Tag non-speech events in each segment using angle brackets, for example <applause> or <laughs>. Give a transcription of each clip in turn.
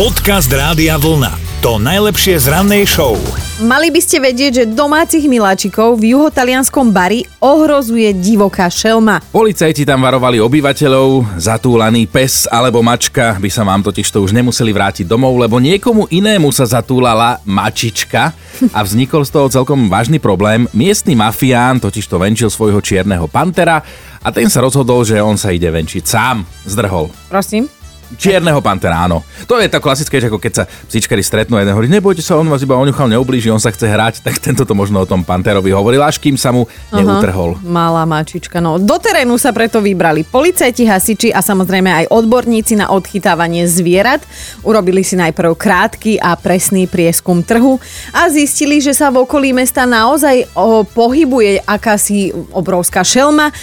Podcast Rádia Vlna. To najlepšie z rannej show. Mali by ste vedieť, že domácich miláčikov v juhotalianskom bari ohrozuje divoká šelma. Policajti tam varovali obyvateľov, zatúlaný pes alebo mačka by sa vám totiž to už nemuseli vrátiť domov, lebo niekomu inému sa zatúlala mačička a vznikol z toho celkom vážny problém. Miestny mafián totiž to venčil svojho čierneho pantera a ten sa rozhodol, že on sa ide venčiť sám. Zdrhol. Prosím? Čierneho pantera, áno. To je to klasické, že ako keď sa psíčkari stretnú jeden hovorí, nebojte sa, on vás iba oňuchal, neublíži, on sa chce hrať, tak tento to možno o tom panterovi hovoril, až kým sa mu neutrhol. Malá mačička, no. Do terénu sa preto vybrali policajti, hasiči a samozrejme aj odborníci na odchytávanie zvierat. Urobili si najprv krátky a presný prieskum trhu a zistili, že sa v okolí mesta naozaj pohybuje akási obrovská šelma,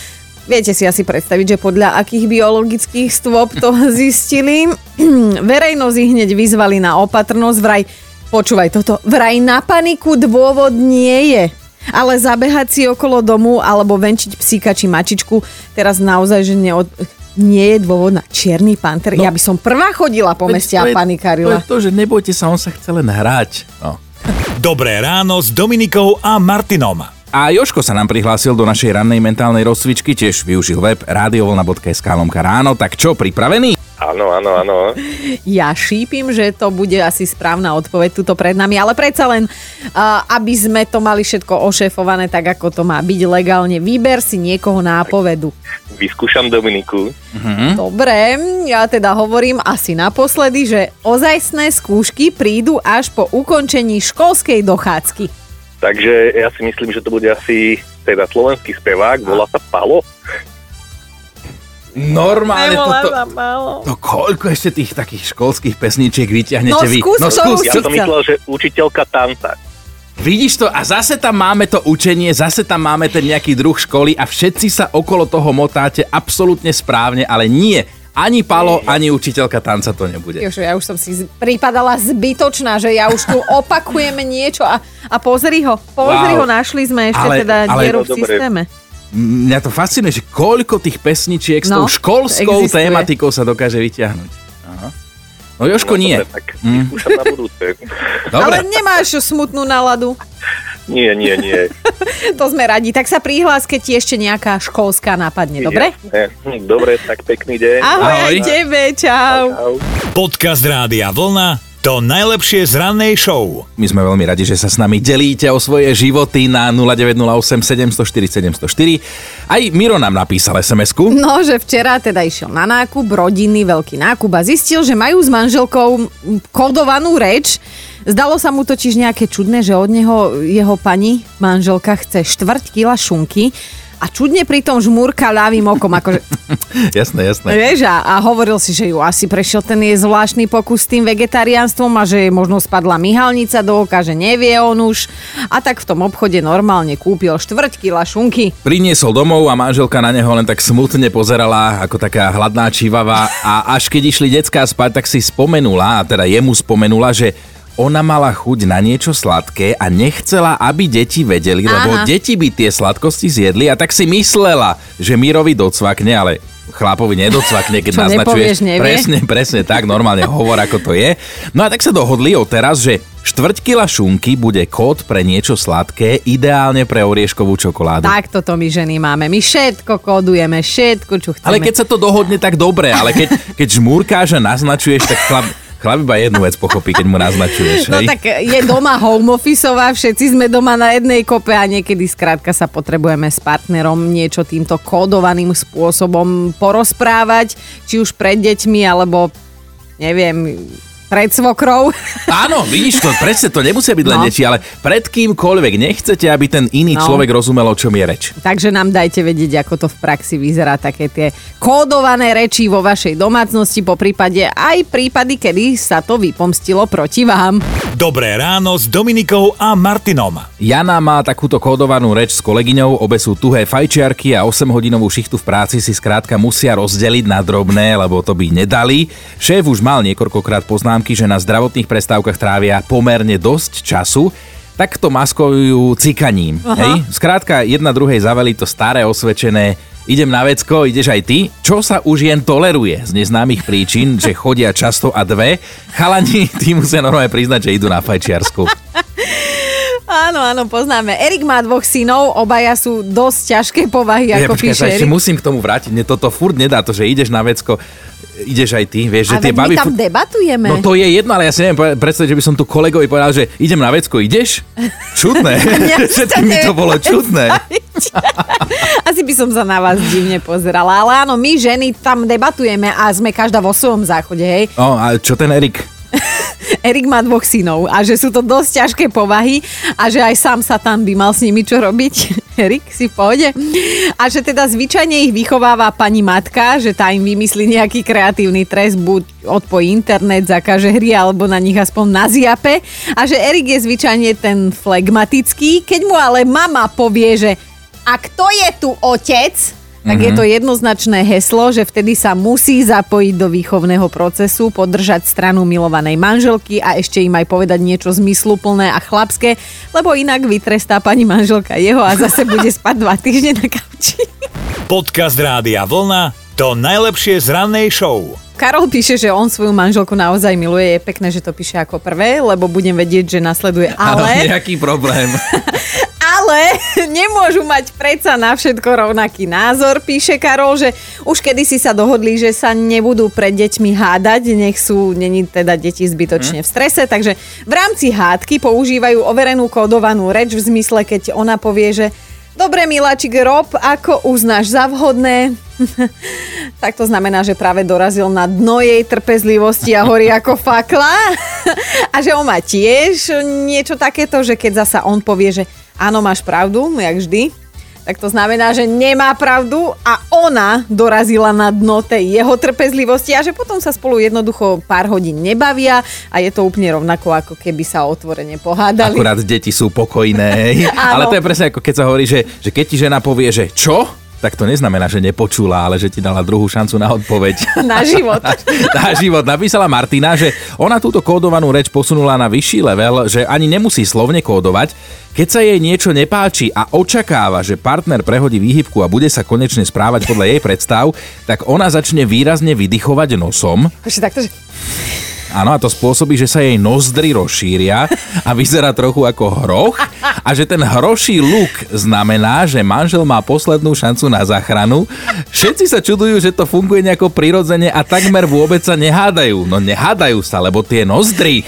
Viete si asi predstaviť, že podľa akých biologických stôp to <laughs> zistili. <clears throat> Verejnosť ich hneď vyzvali na opatrnosť, vraj, počúvaj toto, vraj na paniku dôvod nie je. Ale zabehať si okolo domu alebo venčiť psíka či mačičku, teraz naozaj, že neod, nie je dôvod na čierny panter. No, ja by som prvá chodila po meste a panikárila. To je to, že nebojte sa, on sa chce len hrať. No. Dobré ráno s Dominikou a Martinom. A Joško sa nám prihlásil do našej rannej mentálnej rozcvičky, tiež využil web radiovolna.sk lomka ráno. Tak čo, pripravený? Áno, áno, áno. Ja šípim, že to bude asi správna odpoveď tuto pred nami, ale predsa len, aby sme to mali všetko ošefované tak, ako to má byť legálne, vyber si niekoho nápovedu. Vyskúšam Dominiku. Mhm. Dobre, ja teda hovorím asi naposledy, že ozajstné skúšky prídu až po ukončení školskej dochádzky. Takže ja si myslím, že to bude asi teda slovenský spevák, volá sa Palo. Normálne Nevolá toto, málo. to koľko ešte tých takých školských pesničiek vyťahnete No vy? skús, no skús, Ja som myslel, že učiteľka tanca. Vidíš to? A zase tam máme to učenie, zase tam máme ten nejaký druh školy a všetci sa okolo toho motáte absolútne správne, ale nie. Ani Palo, ani učiteľka tanca to nebude. Jožo, ja už som si prípadala zbytočná, že ja už tu opakujeme niečo a, a pozri ho, pozri Wow. ho, našli sme ešte Ale- teda ale- dieru No, v dobre. systéme. Mňa to fascinuje, že koľko tých pesničiek s No, tou školskou existuje. tématikou sa dokáže vyťahnuť. Aha. No Joško No, nie. Dobre, tak vyskúšam na budúce. Dobre. Ale nemáš smutnú náladu. Nie, nie, nie. To sme radi. Tak sa prihlás, keď ti ešte nejaká školská napadne, dobre? Jasné. Hm, Dobre, tak pekný deň. Ahoj, Ahoj. aj tebe, čau. Čau. Podcast Rádia Vlna. To najlepšie z rannej show. My sme veľmi radi, že sa s nami delíte o svoje životy na 0908 704 704. Aj Miro nám napísal SMS-ku. No, že včera teda išiel na nákup, rodinný veľký nákup a zistil, že majú s manželkou kodovanú reč. Zdalo sa mu totiž nejaké čudné, že od neho jeho pani, manželka, chce štvrť kila šunky a čudne pritom žmúrka ľavým okom, akože, <laughs> Jasné, jasné. vieš, a, a hovoril si, že ju asi prešiel ten je zvláštny pokus s tým vegetariánstvom a že jej možno spadla myhalnica do oka, že nevie on už. A tak v tom obchode normálne kúpil štvrť kila šunky. Priniesol domov a manželka na neho len tak smutne pozerala, ako taká hladná čivava a až keď išli decká spať, tak si spomenula, a teda jemu spomenula, že ona mala chuť na niečo sladké a nechcela, aby deti vedeli, lebo Aha. deti by tie sladkosti zjedli a tak si myslela, že Mirovi docvakne, ale chlapovi nedocvakne, keď <laughs> Čo naznačuješ. nepovieš, nevie. Presne, presne tak, normálne hovor, ako to je. No a tak sa dohodli o teraz, že štvrť kila šunky bude kód pre niečo sladké, ideálne pre orieškovú čokoládu. Tak toto my ženy máme. My všetko kódujeme, všetko, čo chceme. Ale keď sa to dohodne, tak dobre, ale keď, keď žmúrkáš a naznačuješ, tak chlap, chlap iba jednu vec pochopí, keď mu naznačuješ. No hej? tak je doma home officeová, všetci sme doma na jednej kope a niekedy skrátka sa potrebujeme s partnerom niečo týmto kódovaným spôsobom porozprávať, či už pred deťmi, alebo neviem, pred svokrou. Áno, vidíš to, presne to nemusia byť len No. deti, ale pred kýmkoľvek nechcete, aby ten iný No. človek rozumel, o čom je reč. Takže nám dajte vedieť, ako to v praxi vyzerá, také tie kódované reči vo vašej domácnosti, po prípade aj prípady, kedy sa to vypomstilo proti vám. Dobré ráno s Dominikou a Martinom. Jana má takúto kódovanú reč s kolegyňou, obe sú tuhé fajčiarky a 8-hodinovú šichtu v práci si skrátka musia rozdeliť na drobné, lebo to by nedali. Šéf už mal niekoľkokrát poznámky, že na zdravotných prestávkach trávia pomerne dosť času. Tak to maskujú cikaním. Hej? Skrátka, jedna druhej zaveli to staré osvedčené idem na vecko, ideš aj ty. Čo sa už jen toleruje z neznámych príčin, že chodia často a dve, chalani <laughs> tí musia normálne priznať, že idú na fajčiarsku. Áno, áno, poznáme. Erik má dvoch synov, obaja sú dosť ťažké povahy, Ja, ako počkaj, píše sa ešte musím k tomu vrátiť. Mne toto furt nedá to, že ideš na vecko, ideš aj ty, vieš, že A tie veď my baby... tam furt- debatujeme. No to je jedno, ale ja si neviem predstaviť, že by som tu kolegovi povedal, že idem na vecko, ideš? Čudné. <laughs> <laughs> Všetkým mi to bolo čudné. Asi by som sa na vás divne pozerala, ale áno, my ženy tam debatujeme a sme každá vo svojom záchode, hej. No a čo ten Erik? <laughs> Erik má dvoch synov a že sú to dosť ťažké povahy a že aj sám sa tam by mal s nimi čo robiť. Erik, si pohode? A že teda zvyčajne ich vychováva pani matka, že tá im vymyslí nejaký kreatívny trest, buď odpojí internet, zakáže hry alebo na nich aspoň naziape. A že Erik je zvyčajne ten flegmatický, keď mu ale mama povie, že a kto je tu otec, tak je to jednoznačné heslo, že vtedy sa musí zapojiť do výchovného procesu, podržať stranu milovanej manželky a ešte im aj povedať niečo zmysluplné a chlapské, lebo inak vytrestá pani manželka jeho a zase bude spať dva týždne na kauči. Podcast Rádia Vlna to najlepšie z rannej show. Karol píše, že on svoju manželku naozaj miluje. Je pekné, že to píše ako prvé, lebo budem vedieť, že nasleduje Áno, ale. nejaký problém. <laughs> Ale <laughs> nemôžu mať predsa na všetko rovnaký názor, píše Karol, že už kedysi sa dohodli, že sa nebudú pred deťmi hádať, nech sú, není teda deti zbytočne v strese, takže v rámci hádky používajú overenú kódovanú reč v zmysle, keď ona povie, že Dobre, miláčik, rob, ako uznáš za vhodné. <laughs> tak to znamená, že práve dorazil na dno jej trpezlivosti a horí ako <laughs> fakla. a že on má tiež niečo takéto, že keď zasa on povie, že áno, máš pravdu, jak vždy, tak to znamená, že nemá pravdu a ona dorazila na dno tej jeho trpezlivosti a že potom sa spolu jednoducho pár hodín nebavia a je to úplne rovnako, ako keby sa otvorene pohádali. Akurát deti sú pokojné. <laughs> ale to je presne ako keď sa hovorí, že, že keď ti žena povie, že čo? Tak to neznamená, že nepočula, ale že ti dala druhú šancu na odpoveď. <laughs> Na život. <laughs> na život. Napísala Martina, že ona túto kódovanú reč posunula na vyšší level, že ani nemusí slovne kódovať. Keď sa jej niečo nepáči a očakáva, že partner prehodí výhybku a bude sa konečne správať podľa jej predstav, tak ona začne výrazne vydychovať nosom. Ešte takto, že... Áno, a to spôsobí, že sa jej nozdry rozšíria a vyzerá trochu ako hroch a že ten hroší luk znamená, že manžel má poslednú šancu na záchranu. Všetci sa čudujú, že to funguje nejako prirodzene a takmer vôbec sa nehádajú. No nehádajú sa, lebo tie nozdry.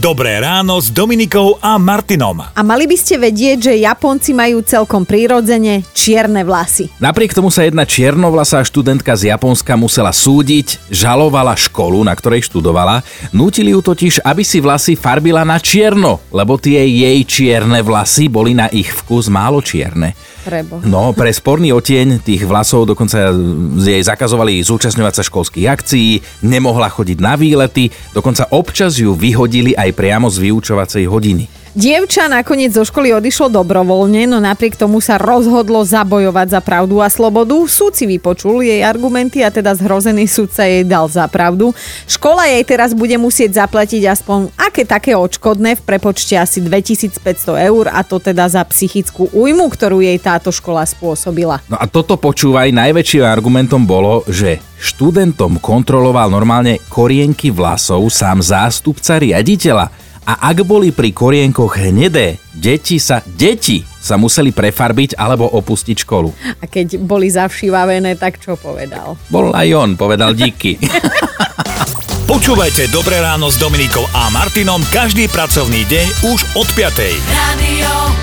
Dobré ráno s Dominikou a Martinom. A mali by ste vedieť, že Japonci majú celkom prirodzene čierne vlasy. Napriek tomu sa jedna čiernovlasá študentka z Japonska musela súdiť, žalovala školu, na ktorej študovala, nútili ju totiž, aby si vlasy farbila na čierno, lebo tie jej čierne vlasy boli na ich vkus málo čierne. Prebo. No, pre sporný otieň tých vlasov dokonca jej zakazovali zúčastňovať sa školských akcií, nemohla chodiť na výlety, dokonca občas ju vyhodili aj priamo z vyučovacej hodiny. Dievča nakoniec zo školy odišlo dobrovoľne, no napriek tomu sa rozhodlo zabojovať za pravdu a slobodu. Súd si vypočul jej argumenty a teda zhrozený súdca jej dal za pravdu. Škola jej teraz bude musieť zaplatiť aspoň aké také odškodné v prepočte asi 2500 eur a to teda za psychickú újmu, ktorú jej táto škola spôsobila. No a toto počúvaj, najväčším argumentom bolo, že študentom kontroloval normálne korienky vlasov sám zástupca riaditeľa. A ak boli pri korienkoch hnedé, deti sa, deti sa museli prefarbiť alebo opustiť školu. A keď boli zavšivavené, tak čo povedal? Bol aj on, povedal díky. <laughs> Počúvajte Dobré ráno s Dominikou a Martinom každý pracovný deň už od 5. Radio